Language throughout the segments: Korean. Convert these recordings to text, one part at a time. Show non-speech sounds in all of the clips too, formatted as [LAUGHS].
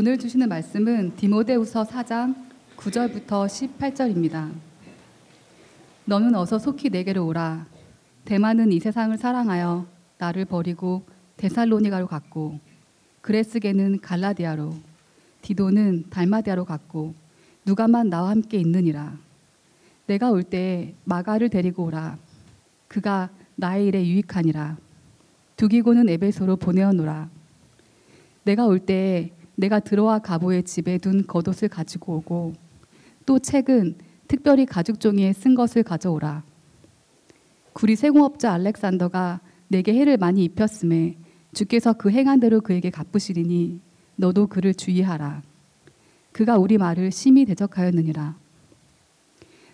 오늘 주시는 말씀은 디모데후서 4장 9절부터 18절입니다. 너는 어서 속히 내게로 오라. 대만은 이 세상을 사랑하여 나를 버리고 데살로니가로 갔고 그레스게는 갈라디아로 디도는 달마디아로 갔고 누가만 나와 함께 있느니라. 내가 올때 마가를 데리고 오라. 그가 나의 일에 유익하니라. 두기고는 에베소로 보내어노라. 내가 올 때 내가 들어와 가보의 집에 둔 겉옷을 가지고 오고 또 책은 특별히 가죽 종이에 쓴 것을 가져오라. 구리 세공업자 알렉산더가 내게 해를 많이 입혔음에 주께서 그 행한 대로 그에게 갚으시리니 너도 그를 주의하라. 그가 우리 말을 심히 대적하였느니라.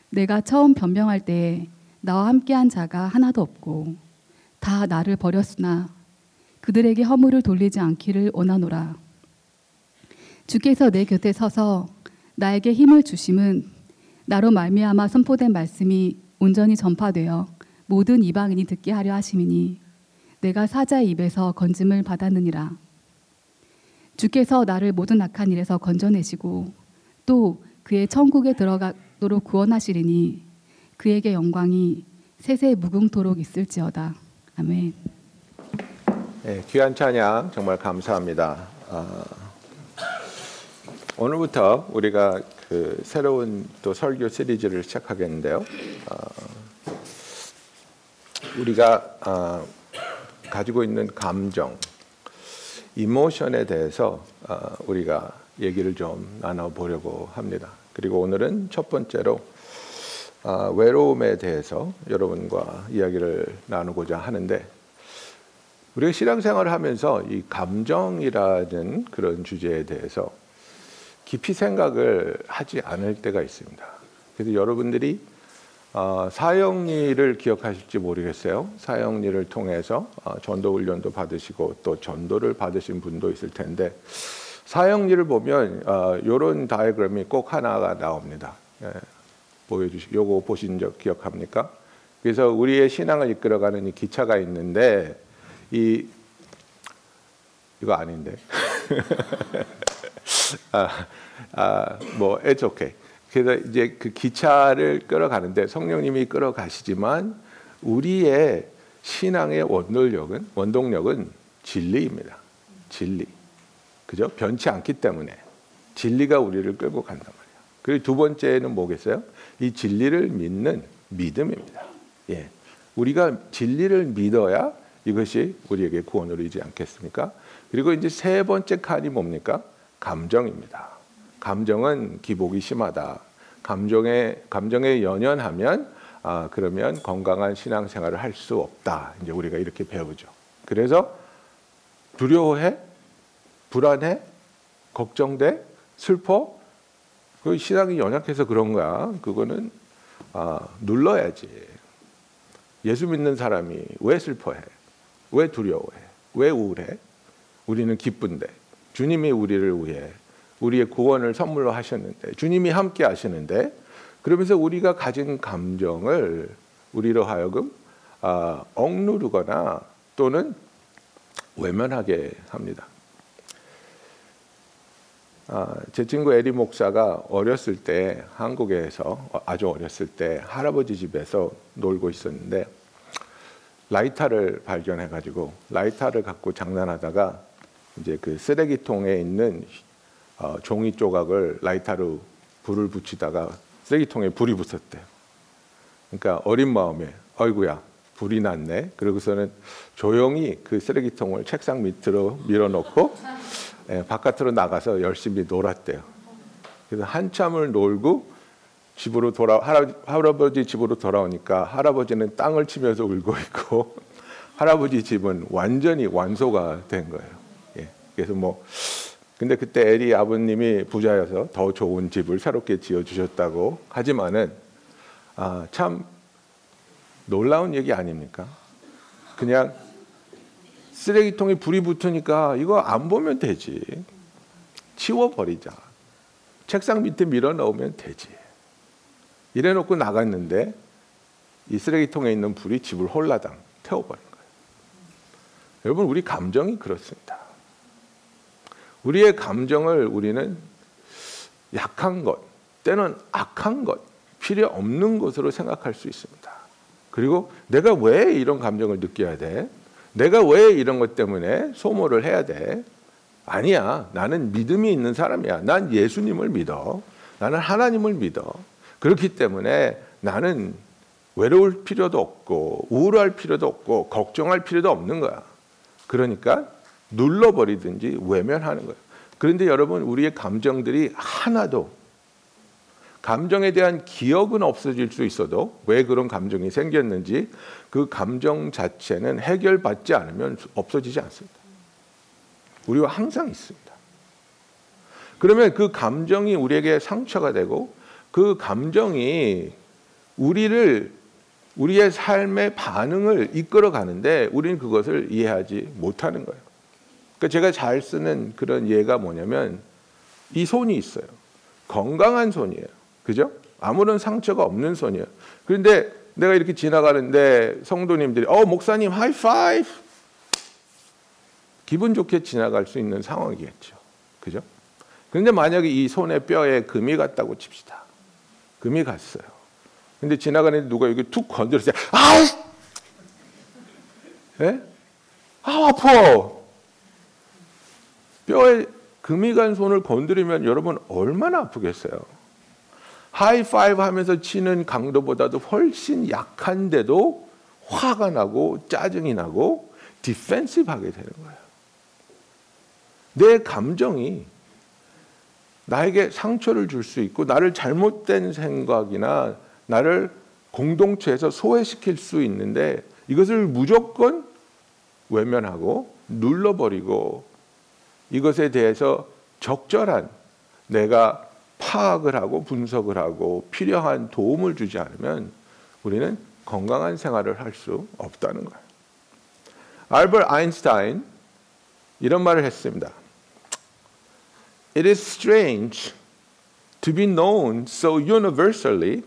내가 처음 변명할 때에 나와 함께한 자가 하나도 없고 다 나를 버렸으나 그들에게 허물을 돌리지 않기를 원하노라. 주께서 내 곁에 서서 나에게 힘을 주심은 나로 말미암아 선포된 말씀이 온전히 전파되어 모든 이방인이 듣게 하려 하심이니 내가 사자의 입에서 건짐을 받았느니라. 주께서 나를 모든 악한 일에서 건져내시고 또 그의 천국에 들어가도록 구원하시리니 그에게 영광이 세세 무궁토록 있을지어다. 아멘. 네, 귀한 찬양 정말 감사합니다. 아, 오늘부터 우리가 그 새로운 또 설교 시리즈를 시작하겠는데요. 아, 우리가 아, 가지고 있는 감정, 이모션에 대해서 아, 우리가 얘기를 좀 나눠보려고 합니다. 그리고 오늘은 첫 번째로 아, 외로움에 대해서 여러분과 이야기를 나누고자 하는데 우리가 신앙생활을 하면서 이 감정이라는 그런 주제에 대해서 깊이 생각을 하지 않을 때가 있습니다. 그래서 여러분들이 어, 사형리를 기억하실지 모르겠어요. 사형리를 통해서 어, 전도 훈련도 받으시고 또 전도를 받으신 분도 있을 텐데 사형리를 보면 어, 이런 다이그램이 꼭 하나가 나옵니다. 예, 보여주시. 요거 보신 적 기억합니까? 그래서 우리의 신앙을 이끌어가는 이 기차가 있는데 이 이거 아닌데. [LAUGHS] 아, 아, 뭐 it's okay. 그래서 이제 그 기차를 끌어가는데 성령님이 끌어가시지만 우리의 신앙의 원동력은 원동력은 진리입니다. 진리. 그죠? 변치 않기 때문에 진리가 우리를 끌고 간단 말이에요. 그리고 두 번째는 뭐겠어요? 이 진리를 믿는 믿음입니다. 예. 우리가 진리를 믿어야 이것이 우리에게 구원을 이지 않겠습니까? 그리고 이제 세 번째 칸이 뭡니까? 감정입니다. 감정은 기복이 심하다. 감정에 감정에 연연하면 아 그러면 건강한 신앙생활을 할 수 없다. 이제 우리가 이렇게 배우죠. 그래서 두려워해, 불안해, 걱정돼, 슬퍼. 그 신앙이 연약해서 그런 거야. 그거는 아, 눌러야지. 예수 믿는 사람이 왜 슬퍼해? 왜 두려워해? 왜 우울해? 우리는 기쁜데 주님이 우리를 위해 우리의 구원을 선물로 하셨는데 주님이 함께 하시는데 그러면서 우리가 가진 감정을 우리로 하여금 아, 억누르거나 또는 외면하게 합니다. 아, 제 친구 에리 목사가 어렸을 때 한국에서 아주 어렸을 때 할아버지 집에서 놀고 있었는데 라이터를 발견해 가지고 라이터를 갖고 장난하다가 이제 그 쓰레기통에 있는 어, 종이 조각을 라이터로 불을 붙이다가 쓰레기통에 불이 붙었대요. 그러니까 어린 마음에 어이구야 불이 났네. 그러고서는 조용히 그 쓰레기통을 책상 밑으로 밀어놓고 예, 바깥으로 나가서 열심히 놀았대요. 그래서 한참을 놀고 집으로 돌아 할아버지 집으로 돌아오니까 할아버지는 땅을 치면서 울고 있고 [LAUGHS] 할아버지 집은 완전히 완소가 된 거예요. 예. 그래서 뭐 근데 그때 에리 아버님이 부자여서 더 좋은 집을 새롭게 지어 주셨다고 하지만은 아, 참 놀라운 얘기 아닙니까? 그냥 쓰레기통에 불이 붙으니까 이거 안 보면 되지. 치워 버리자. 책상 밑에 밀어 넣으면 되지. 이래 놓고 나갔는데 이 쓰레기통에 있는 불이 집을 홀라당 태워 버린 거예요. 여러분, 우리 감정이 그렇습니다. 우리의 감정을 우리는 약한 것, 때는 악한 것, 필요 없는 것으로 생각할 수 있습니다. 그리고 내가 왜 이런 감정을 느껴야 돼? 내가 왜 이런 것 때문에 소모를 해야 돼? 아니야. 나는 믿음이 있는 사람이야. 난 예수님을 믿어. 나는 하나님을 믿어. 그렇기 때문에 나는 외로울 필요도 없고 우울할 필요도 없고 걱정할 필요도 없는 거야. 그러니까 눌러버리든지 외면하는 거예요. 그런데 여러분 우리의 감정들이 하나도 감정에 대한 기억은 없어질 수 있어도 왜 그런 감정이 생겼는지 그 감정 자체는 해결받지 않으면 없어지지 않습니다. 우리와 항상 있습니다. 그러면 그 감정이 우리에게 상처가 되고 그 감정이 우리를 우리의 삶의 반응을 이끌어 가는데 우리는 그것을 이해하지 못하는 거예요. 그러니까 제가 잘 쓰는 그런 예가 뭐냐면 이 손이 있어요. 건강한 손이에요. 그죠? 아무런 상처가 없는 손이에요. 그런데 내가 이렇게 지나가는데 성도님들이 어 목사님 하이파이브 기분 좋게 지나갈 수 있는 상황이겠죠. 그죠? 그런데 만약에 이 손에 뼈에 금이 갔다고 칩시다. 금이 갔어요. 근데 지나가는데 누가 여기 툭 건드렸어요. 아! 예? 아, 아파. 뼈에 금이 간 손을 건드리면 여러분 얼마나 아프겠어요? 하이파이브 하면서 치는 강도보다도 훨씬 약한데도 화가 나고 짜증이 나고 디펜시브 하게 되는 거예요. 내 감정이 나에게 상처를 줄 수 있고 나를 잘못된 생각이나 나를 공동체에서 소외시킬 수 있는데 이것을 무조건 외면하고 눌러버리고 이것에 대해서 적절한 내가 파악을 하고 분석을 하고 필요한 도움을 주지 않으면 우리는 건강한 생활을 할 수 없다는 거예요. 알버트 아인슈타인 이런 말을 했습니다. It is strange to be known so universally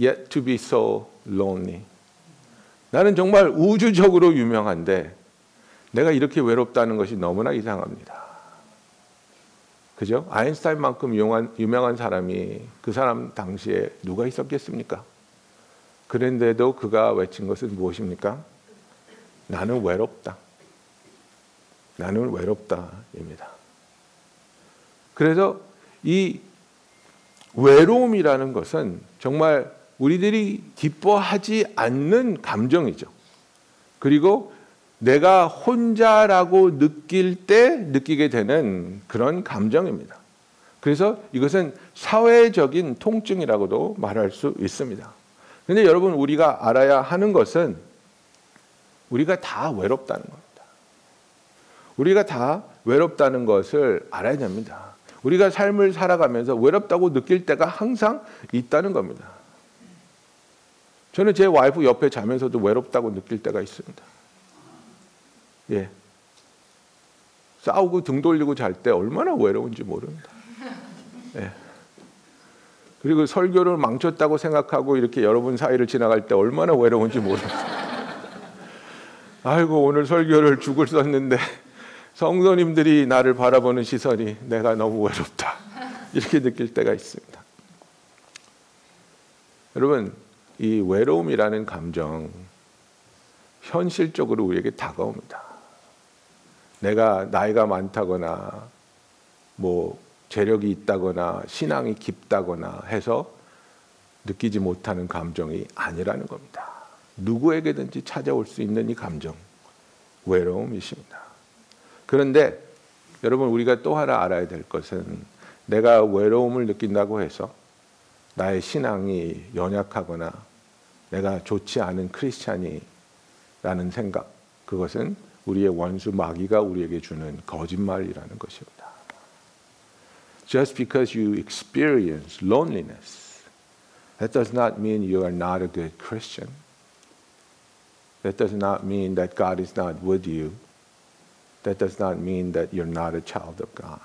yet to be so lonely. 나는 정말 우주적으로 유명한데 내가 이렇게 외롭다는 것이 너무나 이상합니다. 그죠? 아인슈타인만큼 유명한, 유명한 사람이 그 사람 당시에 누가 있었겠습니까? 그런데도 그가 외친 것은 무엇입니까? 나는 외롭다. 나는 외롭다입니다. 그래서 이 외로움이라는 것은 정말 우리들이 기뻐하지 않는 감정이죠. 그리고 내가 혼자라고 느낄 때 느끼게 되는 그런 감정입니다. 그래서 이것은 사회적인 통증이라고도 말할 수 있습니다. 근데 여러분 우리가 알아야 하는 것은 우리가 다 외롭다는 겁니다. 우리가 다 외롭다는 것을 알아야 됩니다. 우리가 삶을 살아가면서 외롭다고 느낄 때가 항상 있다는 겁니다. 저는 제 와이프 옆에 자면서도 외롭다고 느낄 때가 있습니다. 예. 싸우고 등 돌리고 잘 때 얼마나 외로운지 모릅니다. [LAUGHS] 예. 그리고 설교를 망쳤다고 생각하고 이렇게 여러분 사이를 지나갈 때 얼마나 외로운지 모릅니다. [LAUGHS] 아이고 오늘 설교를 죽을 썼는데 성도님들이 나를 바라보는 시선이 내가 너무 외롭다 이렇게 느낄 때가 있습니다. 여러분 이 외로움이라는 감정 현실적으로 우리에게 다가옵니다. 내가 나이가 많다거나 뭐 재력이 있다거나 신앙이 깊다거나 해서 느끼지 못하는 감정이 아니라는 겁니다. 누구에게든지 찾아올 수 있는 이 감정, 외로움이십니다. 그런데 여러분 우리가 또 하나 알아야 될 것은 내가 외로움을 느낀다고 해서 나의 신앙이 연약하거나 내가 좋지 않은 크리스찬이라는 생각 그것은 우리의 원수 마귀가 우리에게 주는 거짓말이라는 것입니다. Just because you experience loneliness, that does not mean you are not a good Christian. That does not mean that God is not with you. That does not mean that you're not a child of God.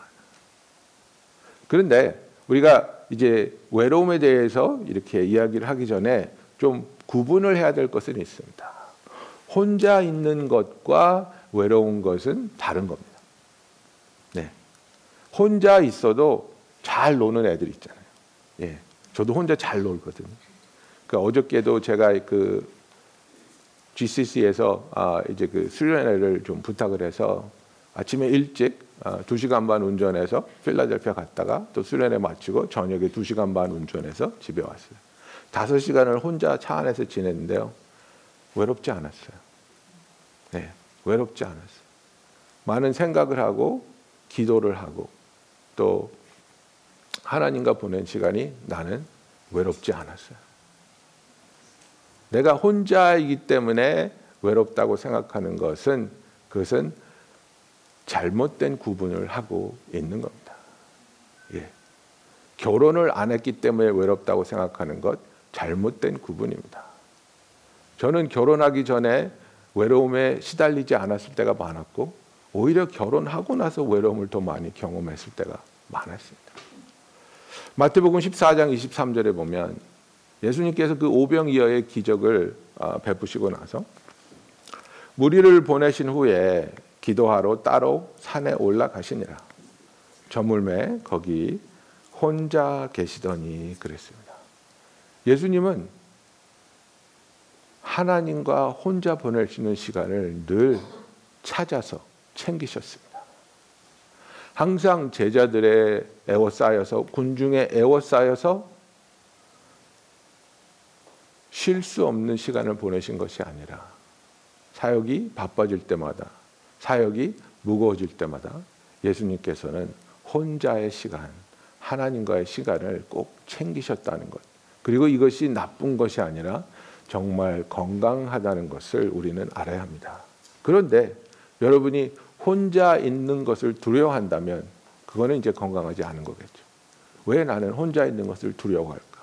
그런데 우리가 이제 외로움에 대해서 이렇게 이야기를 하기 전에 좀 구분을 해야 될 것은 있습니다. 혼자 있는 것과 외로운 것은 다른 겁니다. 네. 혼자 있어도 잘 노는 애들 있잖아요. 예. 저도 혼자 잘 놀거든요. 그 어저께도 제가 그 GCC에서 아 이제 그 수련회를 좀 부탁을 해서 아침에 일찍 아, 2시간 반 운전해서 필라델피아 갔다가 또 수련회 마치고 저녁에 2시간 반 운전해서 집에 왔어요. 5시간을 혼자 차 안에서 지냈는데요. 외롭지 않았어요. 네, 외롭지 않았어요. 많은 생각을 하고 기도를 하고 또 하나님과 보낸 시간이 나는 외롭지 않았어요. 내가 혼자이기 때문에 외롭다고 생각하는 것은 그것은 잘못된 구분을 하고 있는 겁니다. 예. 결혼을 안 했기 때문에 외롭다고 생각하는 것 잘못된 구분입니다. 저는 결혼하기 전에 외로움에 시달리지 않았을 때가 많았고 오히려 결혼하고 나서 외로움을 더 많이 경험했을 때가 많았습니다. 마태복음 14장 23절에 보면 예수님께서 그 오병이어의 기적을 아, 베푸시고 나서 무리를 보내신 후에 기도하러 따로 산에 올라가시니라. 저물매 거기 혼자 계시더니 그랬습니다. 예수님은 하나님과 혼자 보낼 수 있는 시간을 늘 찾아서 챙기셨습니다. 항상 제자들의 애워싸여서 군중에 애워싸여서 쉴 수 없는 시간을 보내신 것이 아니라 사역이 바빠질 때마다 사역이 무거워질 때마다 예수님께서는 혼자의 시간, 하나님과의 시간을 꼭 챙기셨다는 것. 그리고 이것이 나쁜 것이 아니라 정말 건강하다는 것을 우리는 알아야 합니다. 그런데 여러분이 혼자 있는 것을 두려워한다면 그거는 이제 건강하지 않은 거겠죠. 왜 나는 혼자 있는 것을 두려워할까?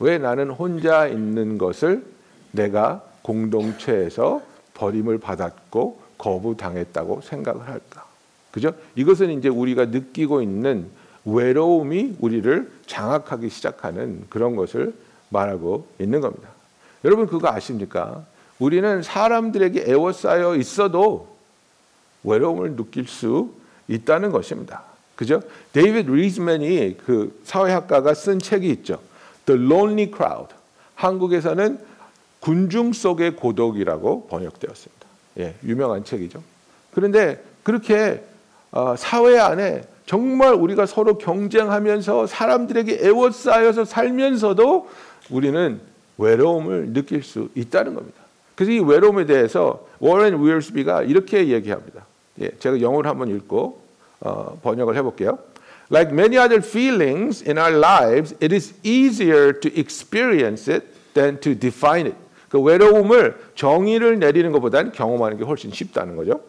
왜 나는 혼자 있는 것을 내가 공동체에서 버림을 받았고 거부당했다고 생각을 할까? 그죠? 이것은 이제 우리가 느끼고 있는 외로움이 우리를 장악하기 시작하는 그런 것을 말하고 있는 겁니다. 여러분 그거 아십니까? 우리는 사람들에게 애워싸여 있어도 외로움을 느낄 수 있다는 것입니다. 그죠? 데이비드 리즈맨이 그 사회학가가 쓴 책이 있죠. The Lonely Crowd. 한국에서는 군중 속의 고독이라고 번역되었습니다. 예, 유명한 책이죠. 그런데 그렇게 어, 사회 안에 정말 우리가 서로 경쟁하면서 사람들에게 에워싸여서 살면서도 우리는 외로움을 느낄 수 있다는 겁니다. 그래서 이 외로움에 대해서 워렌 위어스비가 이렇게 얘기합니다. 예, 제가 영어를 한번 읽고 어, 번역을 해볼게요. Like many other feelings in our lives, it is easier to experience it than to define it. 그 외로움을 정의를 내리는 것보다는 경험하는 게 훨씬 쉽다는 거죠.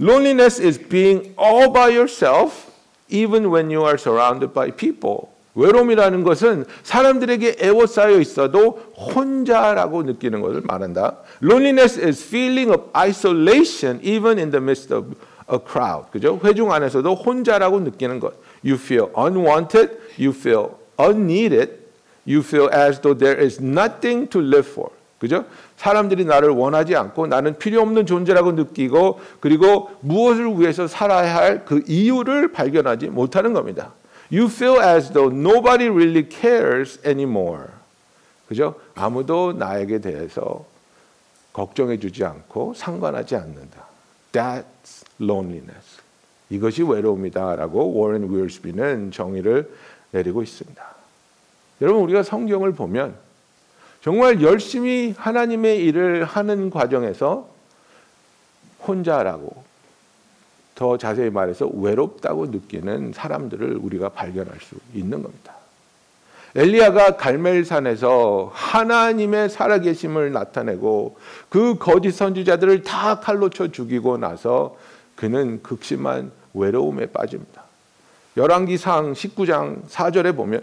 Loneliness is being all by yourself even when you are surrounded by people. 외로움이라는 것은 사람들에게 애워싸여 있어도 혼자라고 느끼는 것을 말한다. Loneliness is feeling of isolation even in the midst of a crowd. 그죠? 회중 안에서도 혼자라고 느끼는 것. You feel unwanted, you feel unneeded, you feel as though there is nothing to live for. 그죠? 사람들이 나를 원하지 않고 나는 필요 없는 존재라고 느끼고 그리고 무엇을 위해서 살아야 할 그 이유를 발견하지 못하는 겁니다. You feel as though nobody really cares anymore. 그죠? 아무도 나에게 대해서 걱정해 주지 않고 상관하지 않는다. That's loneliness. 이것이 외로움이다라고 워렌 위얼스비는 정의를 내리고 있습니다. 여러분 우리가 성경을 보면 정말 열심히 하나님의 일을 하는 과정에서 혼자라고 더 자세히 말해서 외롭다고 느끼는 사람들을 우리가 발견할 수 있는 겁니다. 엘리야가 갈멜산에서 하나님의 살아계심을 나타내고 그 거짓 선지자들을 다 칼로 쳐 죽이고 나서 그는 극심한 외로움에 빠집니다. 열왕기상 19장 4절에 보면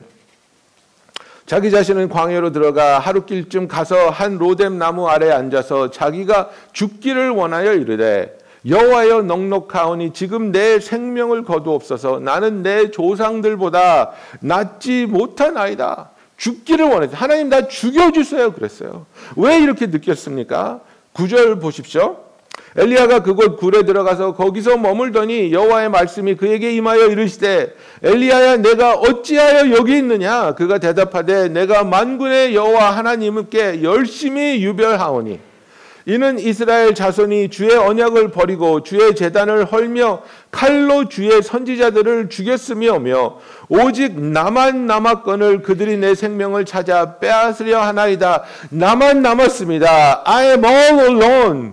자기 자신은 광야로 들어가 하루길쯤 가서 한 로뎀 나무 아래 앉아서 자기가 죽기를 원하여 이르되 여호와여 넉넉하오니 지금 내 생명을 거두옵소서 나는 내 조상들보다 낫지 못한 아이다. 죽기를 원했어요. 하나님 나 죽여주세요. 그랬어요. 왜 이렇게 느꼈습니까? 구절 보십시오. 엘리야가 그곳 굴에 들어가서 거기서 머물더니 여호와의 말씀이 그에게 임하여 이르시되 엘리야야 내가 어찌하여 여기 있느냐 그가 대답하되 내가 만군의 여호와 하나님께 열심히 유별하오니 이는 이스라엘 자손이 주의 언약을 버리고 주의 재단을 헐며 칼로 주의 선지자들을 죽였으며며 오직 나만 남았건을 그들이 내 생명을 찾아 빼앗으려 하나이다. 나만 남았습니다. I am all alone.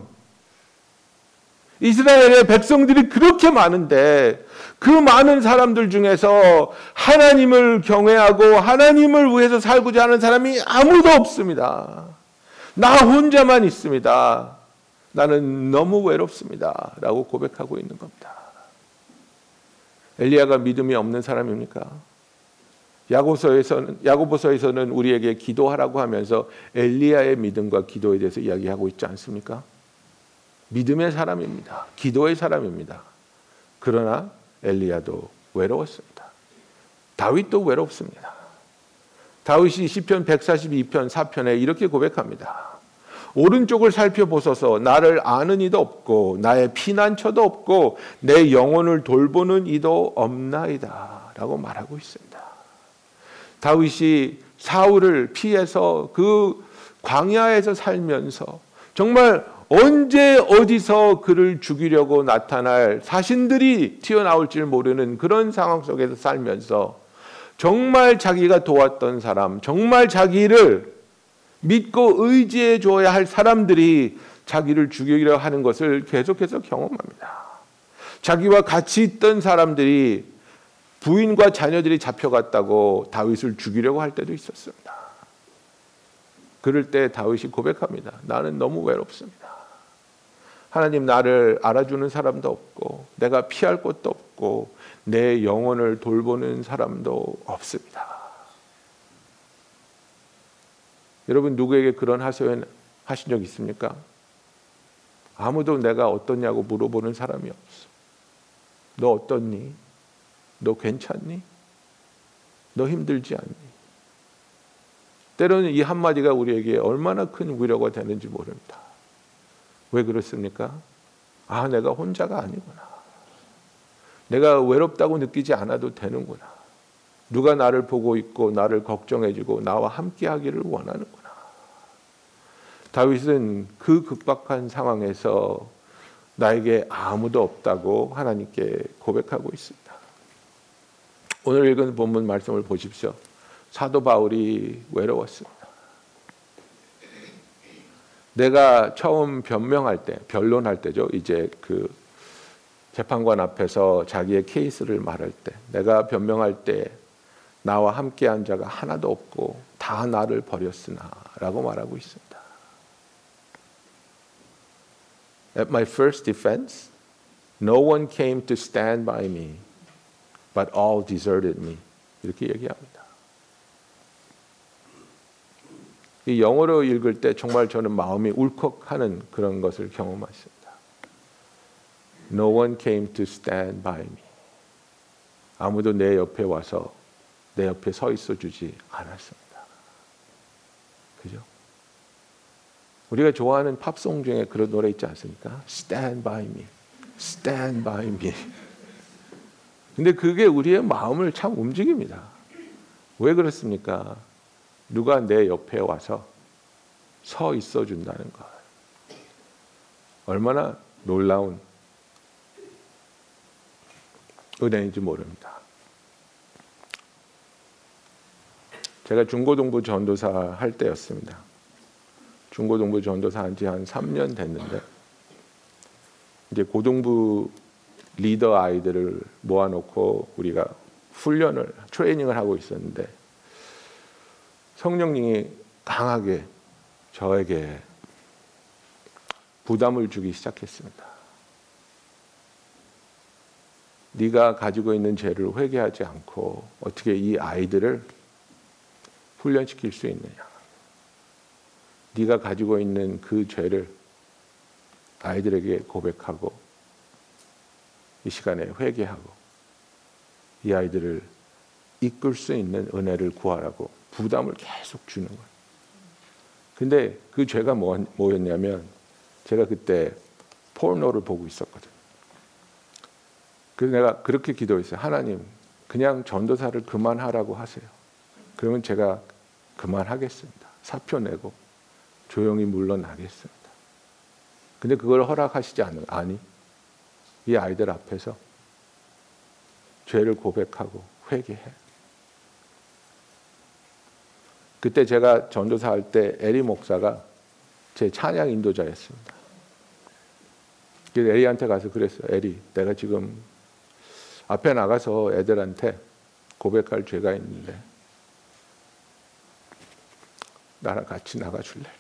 이스라엘의 백성들이 그렇게 많은데 그 많은 사람들 중에서 하나님을 경외하고 하나님을 위해서 살고자 하는 사람이 아무도 없습니다. 나 혼자만 있습니다. 나는 너무 외롭습니다. 라고 고백하고 있는 겁니다. 엘리야가 믿음이 없는 사람입니까? 야고서에서는 야고보서에서는 우리에게 기도하라고 하면서 엘리야의 믿음과 기도에 대해서 이야기하고 있지 않습니까? 믿음의 사람입니다. 기도의 사람입니다. 그러나 엘리야도 외로웠습니다. 다윗도 외롭습니다. 다윗이 시편 142편 4편에 이렇게 고백합니다. 오른쪽을 살펴보소서 나를 아는 이도 없고 나의 피난처도 없고 내 영혼을 돌보는 이도 없나이다 라고 말하고 있습니다. 다윗이 사울을 피해서 그 광야에서 살면서 정말 언제 어디서 그를 죽이려고 나타날 사신들이 튀어나올지 모르는 그런 상황 속에서 살면서 정말 자기가 도왔던 사람, 정말 자기를 믿고 의지해 줘야 할 사람들이 자기를 죽이려 하는 것을 계속해서 경험합니다. 자기와 같이 있던 사람들이 부인과 자녀들이 잡혀갔다고 다윗을 죽이려고 할 때도 있었습니다. 그럴 때 다윗이 고백합니다. 나는 너무 외롭습니다. 하나님 나를 알아주는 사람도 없고 내가 피할 곳도 없고 내 영혼을 돌보는 사람도 없습니다. 여러분 누구에게 그런 하소연 하신 적 있습니까? 아무도 내가 어떻냐고 물어보는 사람이 없어. 너 어떻니? 너 괜찮니? 너 힘들지 않니? 때로는 이 한마디가 우리에게 얼마나 큰 위로가 되는지 모릅니다. 왜 그렇습니까? 아, 내가 혼자가 아니구나. 내가 외롭다고 느끼지 않아도 되는구나. 누가 나를 보고 있고 나를 걱정해주고 나와 함께하기를 원하는구나. 다윗은 그 급박한 상황에서 나에게 아무도 없다고 하나님께 고백하고 있습니다. 오늘 읽은 본문 말씀을 보십시오. 사도 바울이 외로웠습니다. 내가 처음 변명할 때, 변론할 때죠. 이제 그 재판관 앞에서 자기의 케이스를 말할 때, 내가 변명할 때 나와 함께한 자가 하나도 없고 다 나를 버렸으나라고 말하고 있습니다. At my first defense, no one came to stand by me, but all deserted me. 이렇게 얘기합니다. 이 영어로 읽을 때 정말 저는 마음이 울컥하는 그런 것을 경험했습니다. No one came to stand by me. 아무도 내 옆에 와서 내 옆에 서 있어 주지 않았습니다. 그죠? 우리가 좋아하는 팝송 중에 그런 노래 있지 않습니까? Stand by me. Stand by me. 근데 그게 우리의 마음을 참 움직입니다. 왜 그렇습니까? 누가 내 옆에 와서 서 있어 준다는 것. 얼마나 놀라운 은혜인지 모릅니다. 제가 중고등부 전도사 할 때였습니다. 중고등부 전도사 한 지 한 3년 됐는데 이제 고등부 리더 아이들을 모아놓고 우리가 훈련을 트레이닝을 하고 있었는데 성령님이 강하게 저에게 부담을 주기 시작했습니다. 네가 가지고 있는 죄를 회개하지 않고 어떻게 이 아이들을 훈련시킬 수 있느냐? 네가 가지고 있는 그 죄를 아이들에게 고백하고 이 시간에 회개하고 이 아이들을 이끌 수 있는 은혜를 구하라고 부담을 계속 주는 거예요. 근데 그 죄가 뭐, 뭐였냐면 제가 그때 포르노를 보고 있었거든. 그래서 내가 그렇게 기도했어요. 하나님, 그냥 전도사를 그만하라고 하세요. 그러면 제가 그만하겠습니다. 사표 내고 조용히 물러나겠습니다. 근데 그걸 허락하시지 않는 아니 이 아이들 앞에서 죄를 고백하고 회개해. 그때 제가 전도사 할 때 에리 목사가 제 찬양 인도자였습니다. 에리한테 가서 그랬어요. 에리, 내가 지금 앞에 나가서 애들한테 고백할 죄가 있는데 나랑 같이 나가줄래?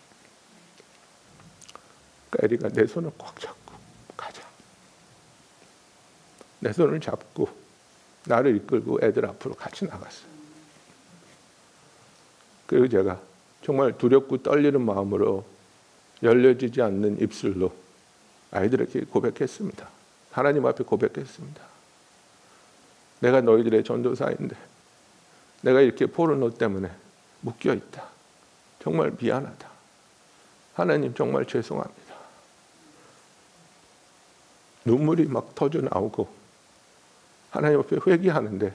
그러니까 에리가 내 손을 꽉 잡고 가자. 내 손을 잡고 나를 이끌고 애들 앞으로 같이 나갔어요. 그리고 제가 정말 두렵고 떨리는 마음으로 열려지지 않는 입술로 아이들에게 고백했습니다. 하나님 앞에 고백했습니다. 내가 너희들의 전도사인데 내가 이렇게 포르노 때문에 묶여 있다. 정말 미안하다. 하나님 정말 죄송합니다. 눈물이 막 터져 나오고 하나님 앞에 회개하는데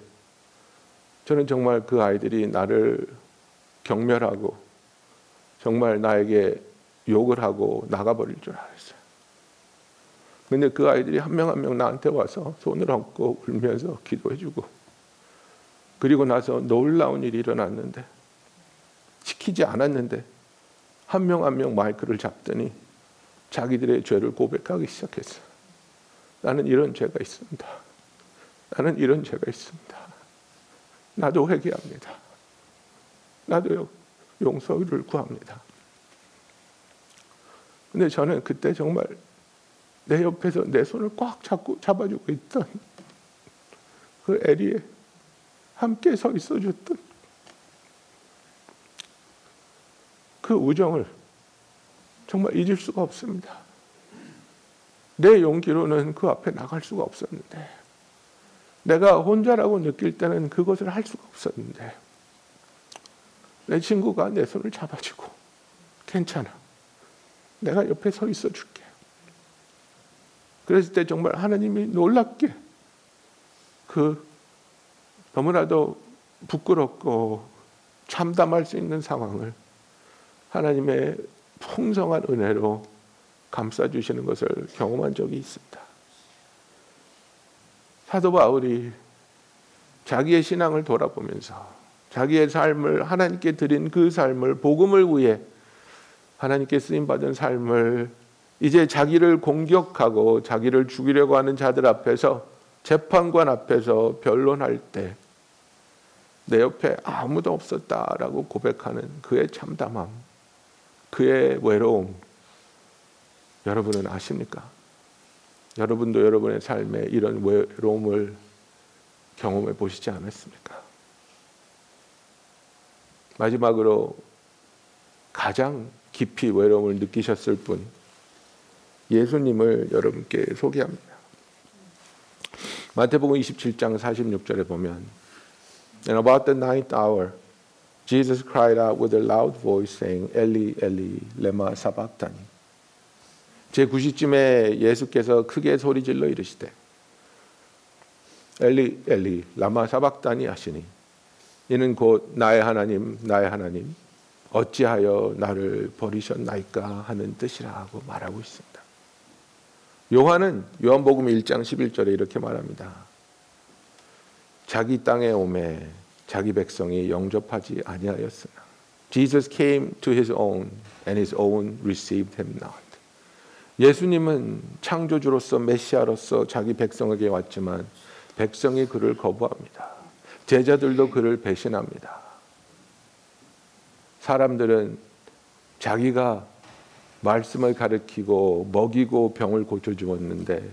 저는 정말 그 아이들이 나를 경멸하고 정말 나에게 욕을 하고 나가버릴 줄 알았어요. 근데 그 아이들이 한 명 한 명 나한테 와서 손을 얹고 울면서 기도해주고 그리고 나서 놀라운 일이 일어났는데 시키지 않았는데 한 명 한 명 마이크를 잡더니 자기들의 죄를 고백하기 시작했어. 나는 이런 죄가 있습니다. 나는 이런 죄가 있습니다. 나도 회개합니다. 나도 용서를 구합니다. 근데 저는 그때 정말 내 옆에서 내 손을 꽉 잡고 잡아주고 있던 그 에리에 함께 서 있어줬던 그 우정을 정말 잊을 수가 없습니다. 내 용기로는 그 앞에 나갈 수가 없었는데, 내가 혼자라고 느낄 때는 그것을 할 수가 없었는데, 내 친구가 내 손을 잡아주고, 괜찮아. 내가 옆에 서 있어 줄게. 그랬을 때 정말 하나님이 놀랍게 그 너무나도 부끄럽고 참담할 수 있는 상황을 하나님의 풍성한 은혜로 감싸주시는 것을 경험한 적이 있습니다. 사도 바울이 자기의 신앙을 돌아보면서 자기의 삶을 하나님께 드린 그 삶을 복음을 위해 하나님께 쓰임 받은 삶을 이제 자기를 공격하고 자기를 죽이려고 하는 자들 앞에서 재판관 앞에서 변론할 때 내 옆에 아무도 없었다라고 고백하는 그의 참담함, 그의 외로움, 여러분은 아십니까? 여러분도 여러분의 삶에 이런 외로움을 경험해 보시지 않았습니까? 마지막으로 가장 깊이 외로움을 느끼셨을 분, 예수님을 여러분께 소개합니다. 마태복음 27장 46절에 보면 And about the ninth hour Jesus cried out with a loud voice saying Eli Eli lema sabachthani 제9시쯤에 예수께서 크게 소리질러 이르시되 엘리 엘리 라마 사박다니 하시니 이는 곧 나의 하나님 나의 하나님 어찌하여 나를 버리셨나이까 하는 뜻이라고 말하고 있습니다. 요한은 요한복음 1장 11절에 이렇게 말합니다. 자기 땅에 오매 자기 백성이 영접하지 아니하였으나 Jesus came to his own and his own received him not. 예수님은 창조주로서 메시아로서 자기 백성에게 왔지만 백성이 그를 거부합니다. 제자들도 그를 배신합니다. 사람들은 자기가 말씀을 가르치고 먹이고 병을 고쳐 주었는데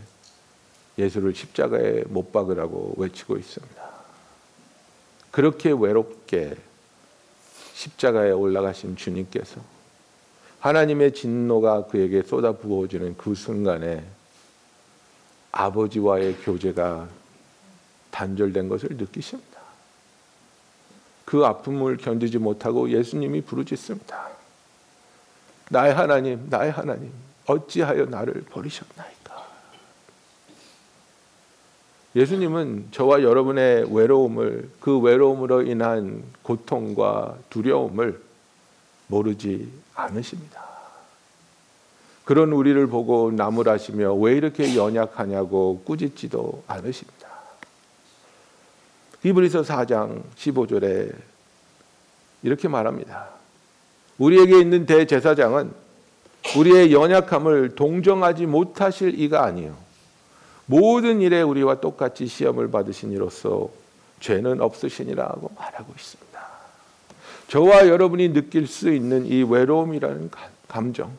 예수를 십자가에 못 박으라고 외치고 있습니다. 그렇게 외롭게 십자가에 올라가신 주님께서 하나님의 진노가 그에게 쏟아 부어지는 그 순간에 아버지와의 교제가 단절된 것을 느끼십니다. 그 아픔을 견디지 못하고 예수님이 부르짖습니다. 나의 하나님, 나의 하나님, 어찌하여 나를 버리셨나이까. 예수님은 저와 여러분의 외로움을 그 외로움으로 인한 고통과 두려움을 모르지 않으십니다. 그런 우리를 보고 나무라시며 왜 이렇게 연약하냐고 꾸짖지도 않으십니다. 히브리서 4장 15절에 이렇게 말합니다. 우리에게 있는 대제사장은 우리의 연약함을 동정하지 못하실 이가 아니요 모든 일에 우리와 똑같이 시험을 받으신 이로써 죄는 없으시니라고 말하고 있습니다. 저와 여러분이 느낄 수 있는 이 외로움이라는 감정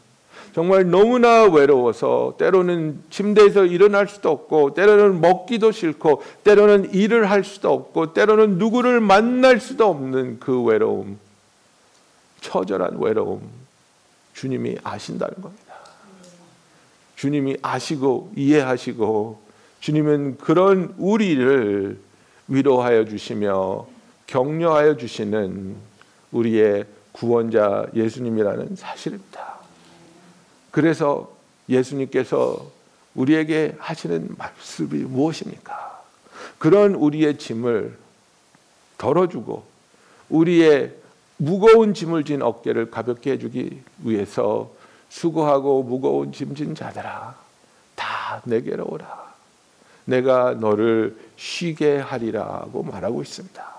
정말 너무나 외로워서 때로는 침대에서 일어날 수도 없고 때로는 먹기도 싫고 때로는 일을 할 수도 없고 때로는 누구를 만날 수도 없는 그 외로움 처절한 외로움 주님이 아신다는 겁니다. 주님이 아시고 이해하시고 주님은 그런 우리를 위로하여 주시며 격려하여 주시는 우리의 구원자 예수님이라는 사실입니다. 그래서 예수님께서 우리에게 하시는 말씀이 무엇입니까? 그런 우리의 짐을 덜어주고 우리의 무거운 짐을 진 어깨를 가볍게 해주기 위해서 수고하고 무거운 짐진 자들아 다 내게로 오라. 내가 너를 쉬게 하리라고 말하고 있습니다.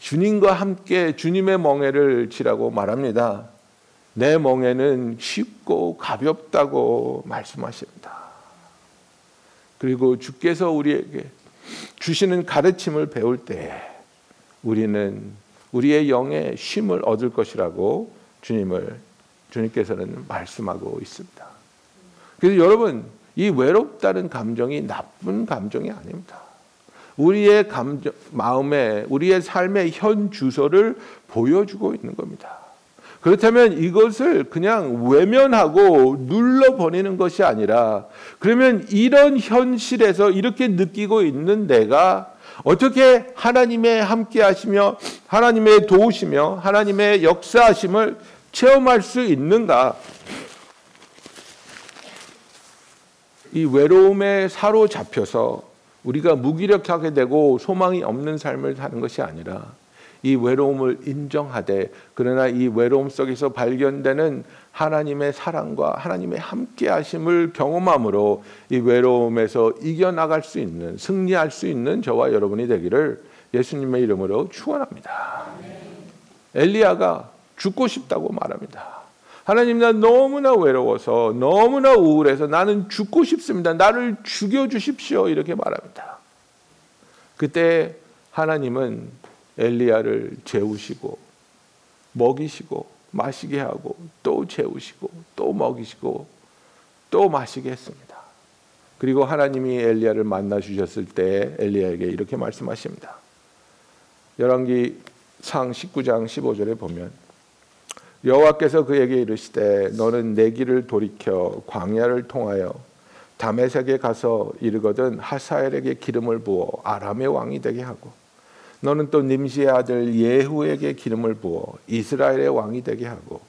주님과 함께 주님의 멍에를 지라고 말합니다. 내 멍에는 쉽고 가볍다고 말씀하십니다. 그리고 주께서 우리에게 주시는 가르침을 배울 때 우리는 우리의 영에 쉼을 얻을 것이라고 주님을 주님께서는 말씀하고 있습니다. 그래서 여러분 이 외롭다는 감정이 나쁜 감정이 아닙니다. 우리의 감정, 마음에 우리의 삶의 현 주소를 보여주고 있는 겁니다. 그렇다면 이것을 그냥 외면하고 눌러버리는 것이 아니라 그러면 이런 현실에서 이렇게 느끼고 있는 내가 어떻게 하나님의 함께 하시며 하나님의 도우시며 하나님의 역사하심을 체험할 수 있는가? 이 외로움에 사로잡혀서 우리가 무기력하게 되고 소망이 없는 삶을 사는 것이 아니라 이 외로움을 인정하되 그러나 이 외로움 속에서 발견되는 하나님의 사랑과 하나님의 함께 하심을 경험함으로 이 외로움에서 이겨나갈 수 있는 승리할 수 있는 저와 여러분이 되기를 예수님의 이름으로 축원합니다. 엘리야가 죽고 싶다고 말합니다. 하나님 나 너무나 외로워서 너무나 우울해서 나는 죽고 싶습니다. 나를 죽여 주십시오. 이렇게 말합니다. 그때 하나님은 엘리야를 재우시고 먹이시고 마시게 하고 또 재우시고 또 먹이시고 또 마시게 했습니다. 그리고 하나님이 엘리야를 만나 주셨을 때 엘리야에게 이렇게 말씀하십니다. 열왕기 상 19장 15절에 보면 여호와께서 그에게 이르시되 너는 내 길을 돌이켜 광야를 통하여 다메섹에 가서 이르거든 하사엘에게 기름을 부어 아람의 왕이 되게 하고 너는 또 님시의 아들 예후에게 기름을 부어 이스라엘의 왕이 되게 하고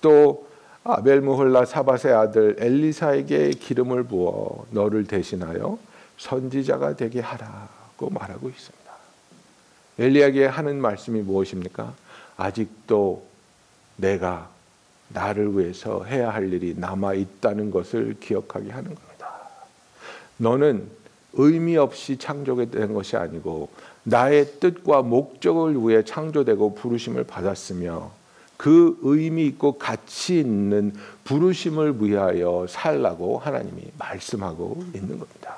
또 아벨 무홀라 사밧의 아들 엘리사에게 기름을 부어 너를 대신하여 선지자가 되게 하라고 말하고 있습니다. 엘리야에게 하는 말씀이 무엇입니까? 아직도 내가 나를 위해서 해야 할 일이 남아 있다는 것을 기억하게 하는 겁니다. 너는 의미 없이 창조된 것이 아니고 나의 뜻과 목적을 위해 창조되고 부르심을 받았으며 그 의미 있고 가치 있는 부르심을 위하여 살라고 하나님이 말씀하고 있는 겁니다.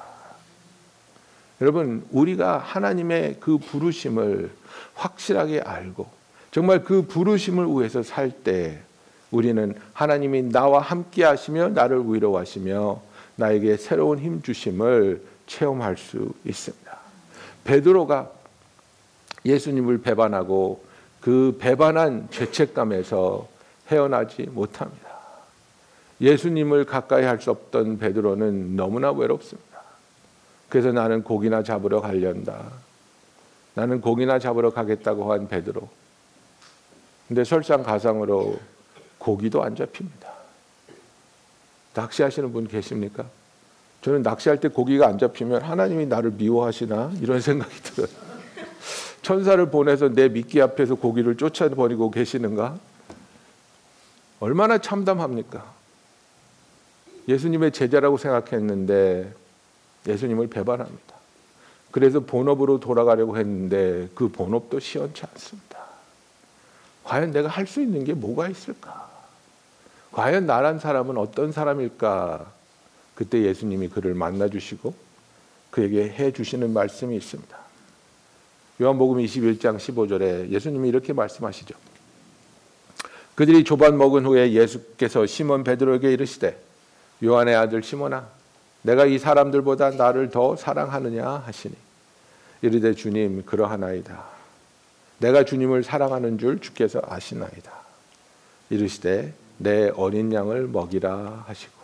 여러분, 우리가 하나님의 그 부르심을 확실하게 알고 정말 그 부르심을 위해서 살 때 우리는 하나님이 나와 함께 하시며 나를 위로하시며 나에게 새로운 힘 주심을 체험할 수 있습니다. 베드로가 예수님을 배반하고 그 배반한 죄책감에서 헤어나지 못합니다. 예수님을 가까이 할 수 없던 베드로는 너무나 외롭습니다. 그래서 나는 고기나 잡으러 가련다. 나는 고기나 잡으러 가겠다고 한 베드로. 근데 저는 낚시할 때 고기가 안 잡히면 하나님이 나를 미워하시나 이런 생각이 들어요. 천사를 보내서 내 미끼 앞에서 고기를 쫓아버리고 계시는가? 얼마나 참담합니까? 예수님의 제자라고 생각했는데 예수님을 배반합니다. 그래서 본업으로 돌아가려고 했는데 그 본업도 시원치 않습니다. 과연 내가 할 수 있는 게 뭐가 있을까? 과연 나란 사람은 어떤 사람일까? 그때 예수님이 그를 만나 주시고 그에게 해 주시는 말씀이 있습니다. 요한복음 21장 15절에 예수님이 이렇게 말씀하시죠. 그들이 조반 먹은 후에 예수께서 시몬 베드로에게 이르시되 요한의 아들 시몬아 내가 이 사람들보다 나를 더 사랑하느냐 하시니 이르되 주님 그러하나이다. 내가 주님을 사랑하는 줄 주께서 아시나이다. 이르시되 내 어린 양을 먹이라 하시고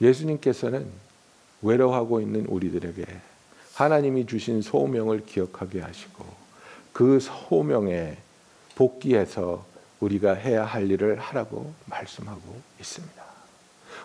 예수님께서는 외로워하고 있는 우리들에게 하나님이 주신 소명을 기억하게 하시고 그 소명에 복귀해서 우리가 해야 할 일을 하라고 말씀하고 있습니다.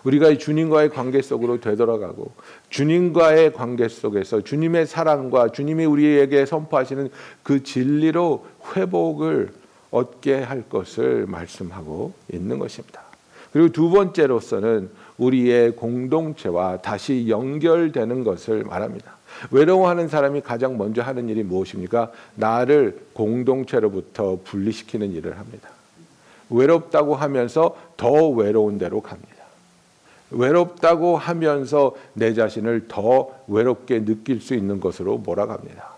우리가 주님과의 관계 속으로 되돌아가고 주님과의 관계 속에서 주님의 사랑과 주님이 우리에게 선포하시는 그 진리로 회복을 얻게 할 것을 말씀하고 있는 것입니다. 그리고 두 번째로서는 우리의 공동체와 다시 연결되는 것을 말합니다. 외로워하는 사람이 가장 먼저 하는 일이 무엇입니까? 나를 공동체로부터 분리시키는 일을 합니다. 외롭다고 하면서 더 외로운 데로 갑니다. 외롭다고 하면서 내 자신을 더 외롭게 느낄 수 있는 것으로 몰아갑니다.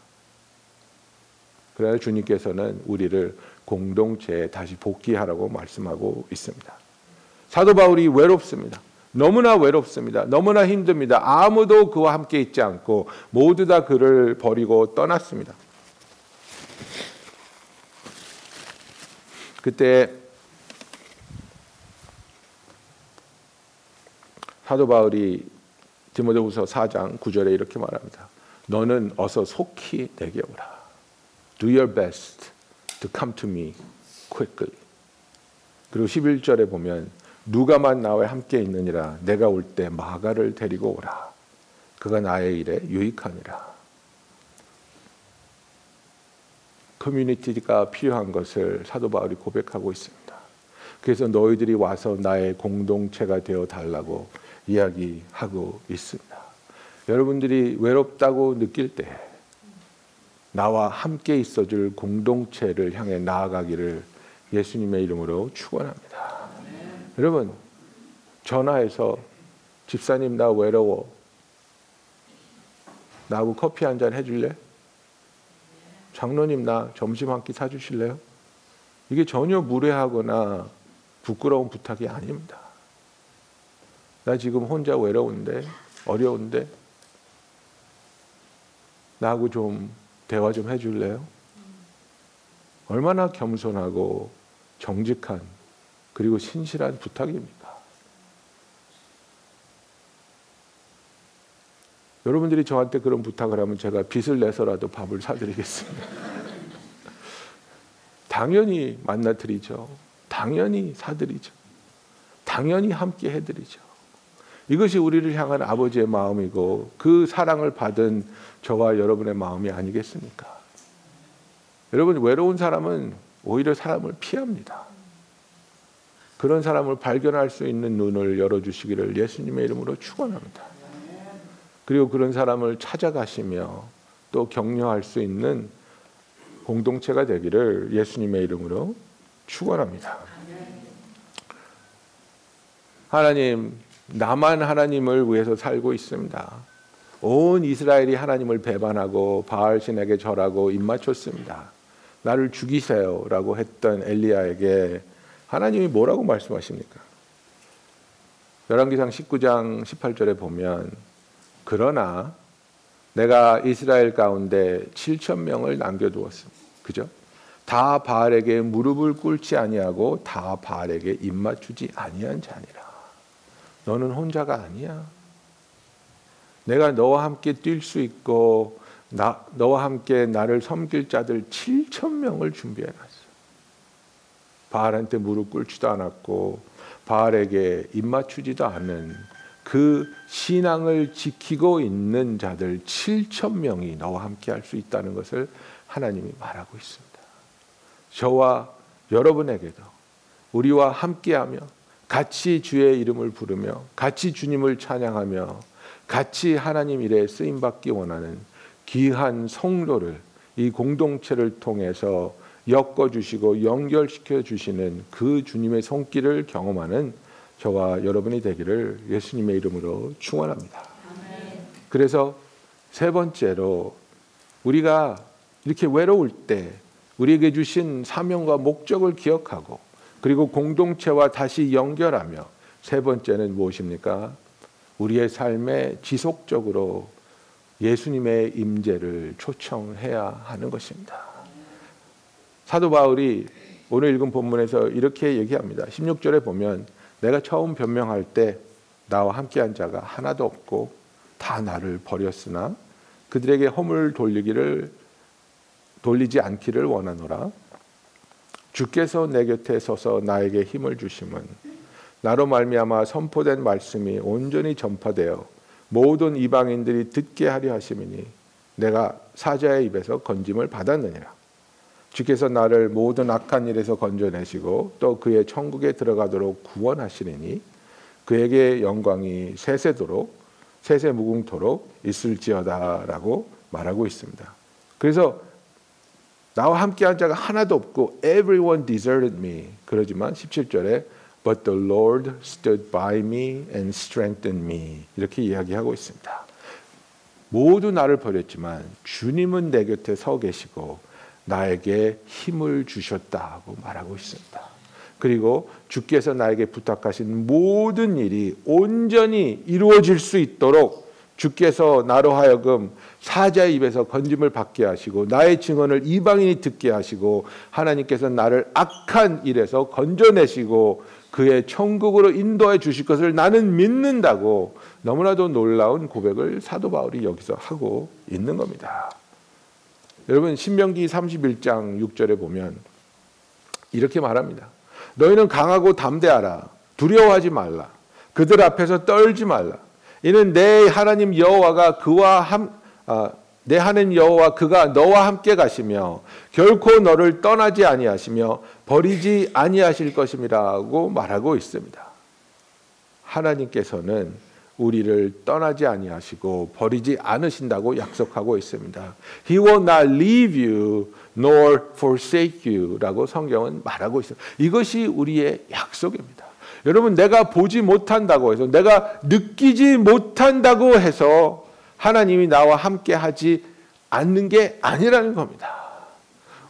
그래서 주님께서는 우리를 공동체에 다시 복귀하라고 말씀하고 있습니다. 사도 바울이 외롭습니다. 너무나 외롭습니다. 너무나 힘듭니다. 아무도 그와 함께 있지 않고 모두 다 그를 버리고 떠났습니다. 그때 사도 바울이 디모데후서 4장 9절에 이렇게 말합니다. 너는 어서 속히 내게 오라. Do your best to come to me quickly. 그리고 11절에 보면 누가만 나와 함께 있느니라 내가 올 때 마가를 데리고 오라. 그가 나의 일에 유익하니라. 커뮤니티가 필요한 것을 사도 바울이 고백하고 있습니다. 그래서 너희들이 와서 나의 공동체가 되어 달라고 이야기하고 있습니다. 여러분들이 외롭다고 느낄 때 나와 함께 있어줄 공동체를 향해 나아가기를 예수님의 이름으로 축원합니다. 여러분 전화해서 집사님 나 외로워 나하고 커피 한 잔 해줄래? 장로님 나 점심 한 끼 사주실래요? 이게 전혀 무례하거나 부끄러운 부탁이 아닙니다. 나 지금 혼자 외로운데 어려운데 나하고 좀 대화 좀 해줄래요? 얼마나 겸손하고 정직한 그리고 신실한 부탁입니까? 여러분들이 저한테 그런 부탁을 하면 제가 빚을 내서라도 밥을 사드리겠습니다. [LAUGHS] 당연히 만나드리죠. 당연히 사드리죠. 당연히 함께 해드리죠. 이것이 우리를 향한 아버지의 마음이고 그 사랑을 받은 저와 여러분의 마음이 아니겠습니까? 여러분 외로운 사람은 오히려 사람을 피합니다. 그런 사람을 발견할 수 있는 눈을 열어 주시기를 예수님의 이름으로 축원합니다. 그리고 그런 사람을 찾아가시며 또 격려할 수 있는 공동체가 되기를 예수님의 이름으로 축원합니다. 하나님 나만 하나님을 위해서 살고 있습니다. 온 이스라엘이 하나님을 배반하고 바알 신에게 절하고 입맞췄습니다. 나를 죽이세요라고 했던 엘리야에게 하나님이 뭐라고 말씀하십니까? 열왕기상 19장 18절에 보면 그러나 내가 이스라엘 가운데 7천 명을 남겨 두었습니다. 그죠? 다 바알에게 무릎을 꿇지 아니하고 다 바알에게 입 맞추지 아니한 자니라. 너는 혼자가 아니야. 내가 너와 함께 뛸 수 있고 나, 너와 함께 나를 섬길 자들 7천 명을 준비해 놨어. 바알한테 무릎 꿇지도 않았고 바알에게 입맞추지도 않은 그 신앙을 지키고 있는 자들 7천 명이 너와 함께 할 수 있다는 것을 하나님이 말하고 있습니다. 저와 여러분에게도 우리와 함께하며 같이 주의 이름을 부르며 같이 주님을 찬양하며 같이 하나님 일에 쓰임 받기 원하는 귀한 성도를 이 공동체를 통해서 엮어 주시고 연결시켜 주시는 그 주님의 손길을 경험하는 저와 여러분이 되기를 예수님의 이름으로 축원합니다. 그래서 세 번째로 우리가 이렇게 외로울 때 우리에게 주신 사명과 목적을 기억하고 그리고 공동체와 다시 연결하며 세 번째는 무엇입니까? 우리의 삶에 지속적으로 예수님의 임재를 초청해야 하는 것입니다. 사도 바울이 오늘 읽은 본문에서 이렇게 얘기합니다. 16절에 보면 내가 처음 변명할 때 나와 함께한 자가 하나도 없고 다 나를 버렸으나 그들에게 허물 돌리기를 돌리지 않기를 원하노라. 주께서 내 곁에 서서 나에게 힘을 주심은 나로 말미암아 선포된 말씀이 온전히 전파되어 모든 이방인들이 듣게 하려 하심이니 내가 사자의 입에서 건짐을 받았느니라. 주께서 나를 모든 악한 일에서 건져내시고 또 그의 천국에 들어가도록 구원하시리니 그에게 영광이 세세도록 세세 무궁토록 있을지어다라고 말하고 있습니다. 그래서 나와 함께한 자가 하나도 없고 everyone deserted me. 그러지만 17절에 but the Lord stood by me and strengthened me. 이렇게 이야기하고 있습니다. 모두 나를 버렸지만 주님은 내 곁에 서 계시고 나에게 힘을 주셨다고 말하고 있습니다. 그리고 주께서 나에게 부탁하신 모든 일이 온전히 이루어질 수 있도록 주께서 나로 하여금 사자의 입에서 건짐을 받게 하시고 나의 증언을 이방인이 듣게 하시고 하나님께서 나를 악한 일에서 건져내시고 그의 천국으로 인도해 주실 것을 나는 믿는다고 너무나도 놀라운 고백을 사도 바울이 여기서 하고 있는 겁니다. 여러분 신명기 31장 6절에 보면 이렇게 말합니다. 너희는 강하고 담대하라. 두려워하지 말라. 그들 앞에서 떨지 말라. 이는 내 하나님 여호와가 그와 함, 아, 내 하나님 여호와 그가 너와 함께 가시며 결코 너를 떠나지 아니하시며 버리지 아니하실 것임이라고 말하고 있습니다. 하나님께서는 우리를 떠나지 아니하시고 버리지 않으신다고 약속하고 있습니다. He will not leave you nor forsake you라고 성경은 말하고 있습니다. 이것이 우리의 약속입니다. 여러분 내가 보지 못한다고 해서 내가 느끼지 못한다고 해서 하나님이 나와 함께 하지 않는 게 아니라는 겁니다.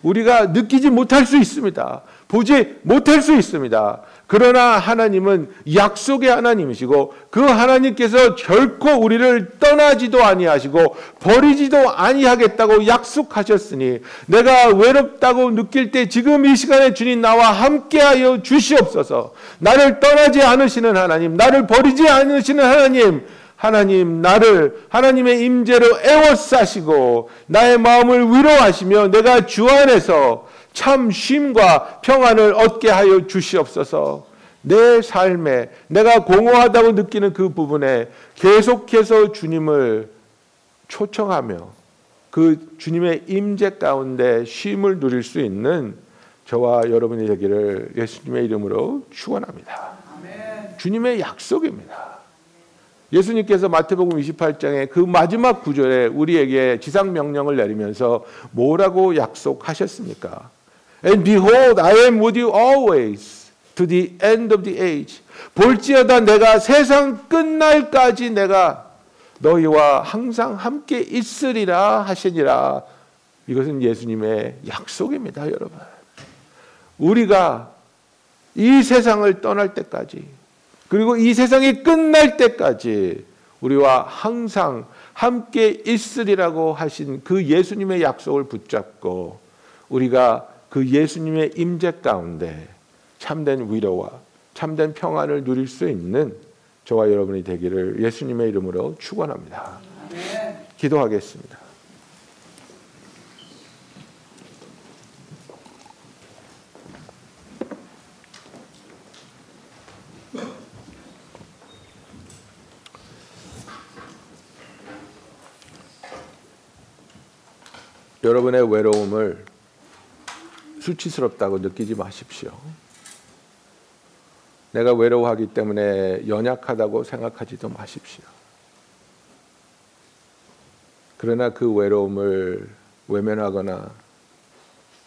우리가 느끼지 못할 수 있습니다. 보지 못할 수 있습니다. 그러나 하나님은 약속의 하나님이시고 그 하나님께서 결코 우리를 떠나지도 아니하시고 버리지도 아니하겠다고 약속하셨으니 내가 외롭다고 느낄 때 지금 이 시간에 주님 나와 함께하여 주시옵소서. 나를 떠나지 않으시는 하나님, 나를 버리지 않으시는 하나님, 하나님 나를 하나님의 임재로 애워싸시고 나의 마음을 위로하시며 내가 주 안에서 참 쉼과 평안을 얻게 하여 주시옵소서. 내 삶에 내가 공허하다고 느끼는 그 부분에 계속해서 주님을 초청하며 그 주님의 임재 가운데 쉼을 누릴 수 있는 저와 여러분이 되기를 예수님의 이름으로 축원합니다. 주님의 약속입니다. 예수님께서 마태복음 28장에 그 마지막 구절에 우리에게 지상 명령을 내리면서 뭐라고 약속하셨습니까? And behold, I am with you always to the end of the age. 볼지어다 내가 세상 끝날까지 내가 너희와 항상 함께 있으리라 하시니라. 이것은 예수님의 약속입니다, 여러분. 우리가 이 세상을 떠날 때까지 그리고 이 세상이 끝날 때까지 우리와 항상 함께 있으리라고 하신 그 예수님의 약속을 붙잡고 우리가 그 예수님의 임재 가운데 참된 위로와 참된 평안을 누릴 수 있는 저와 여러분이 되기를 예수님의 이름으로 축원합니다. 기도하겠습니다. 여러분의 외로움을 수치스럽다고 느끼지 마십시오. 내가 외로워하기 때문에 연약하다고 생각하지도 마십시오. 그러나 그 외로움을 외면하거나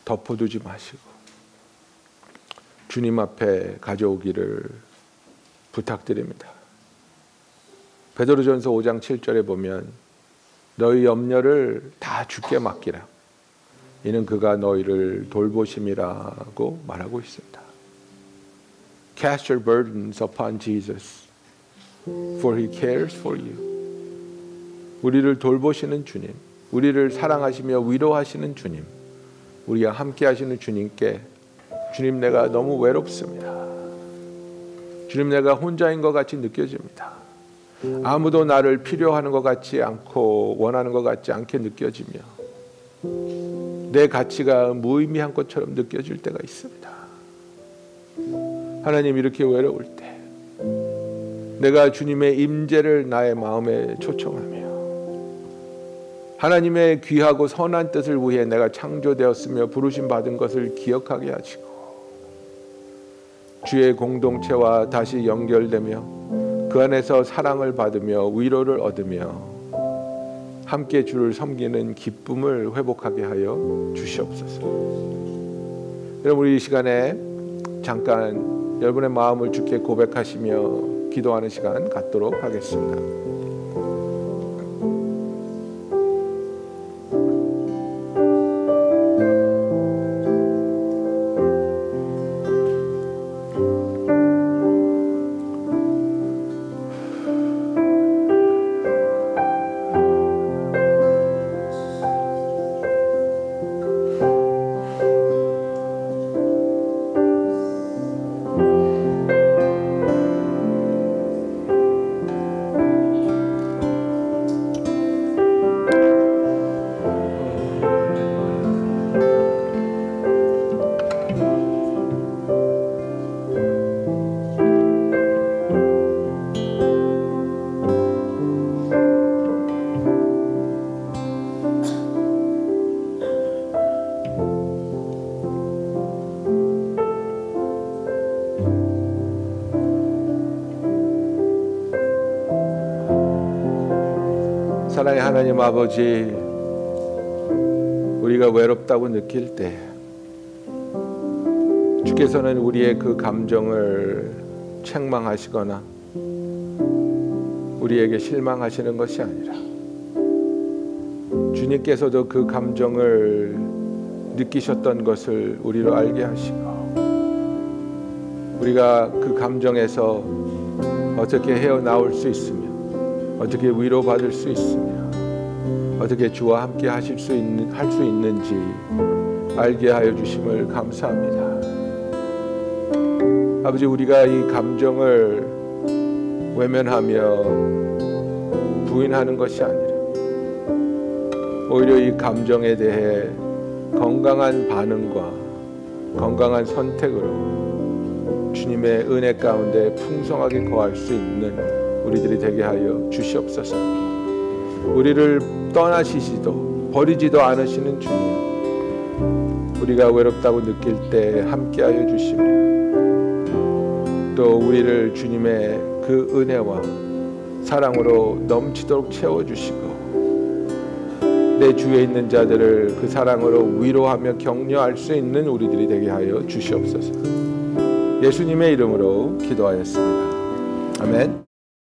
덮어두지 마시고 주님 앞에 가져오기를 부탁드립니다. 베드로전서 5장 7절에 보면 너희 염려를 다 주께 맡기라. 이는 그가 너희를 돌보심이라고 말하고 있습니다. Cast your burdens upon Jesus, for he cares for you. 우리를 돌보시는 주님, 우리를 사랑하시며 위로하시는 주님, 우리와 함께 하시는 주님께 주님 내가 너무 외롭습니다. 주님 내가 혼자인 것 같이 느껴집니다. 아무도 나를 필요하는 것 같지 않고 원하는 것 같지 않게 느껴지며 내 가치가 무의미한 것처럼 느껴질 때가 있습니다. 하나님 이렇게 외로울 때 내가 주님의 임재를 나의 마음에 초청하며 하나님의 귀하고 선한 뜻을 위해 내가 창조되었으며 부르심 받은 것을 기억하게 하시고 주의 공동체와 다시 연결되며 그 안에서 사랑을 받으며 위로를 얻으며 함께 주를 섬기는 기쁨을 회복하게 하여 주시옵소서. 여러분 우리 이 시간에 잠깐 여러분의 마음을 주께 고백하시며 기도하는 시간 갖도록 하겠습니다. 아버지, 우리가 외롭다고 느낄 때, 주께서는 우리의 그 감정을 책망하시거나 우리에게 실망하시는 것이 아니라 주님께서도 그 감정을 느끼셨던 것을 우리로 알게 하시고 우리가 그 감정에서 어떻게 헤어나올 수 있으며 어떻게 위로받을 수 있으며 어떻게 주와 함께 하실 수 있는 할 수 있는지 알게 하여 주심을 감사합니다. 아버지 우리가 이 감정을 외면하며 부인하는 것이 아니라 오히려 이 감정에 대해 건강한 반응과 건강한 선택으로 주님의 은혜 가운데 풍성하게 거할 수 있는 우리들이 되게 하여 주시옵소서. 우리를 떠나시지도 버리지도 않으시는 주님. 우리가 외롭다고 느낄 때 함께하여 주시며 또 우리를 주님의 그 은혜와 사랑으로 넘치도록 채워 주시고 내 주위에 있는 자들을 그 사랑으로 위로하며 격려할 수 있는 우리들이 되게 하여 주시옵소서. 예수님의 이름으로 기도하였습니다. 아멘.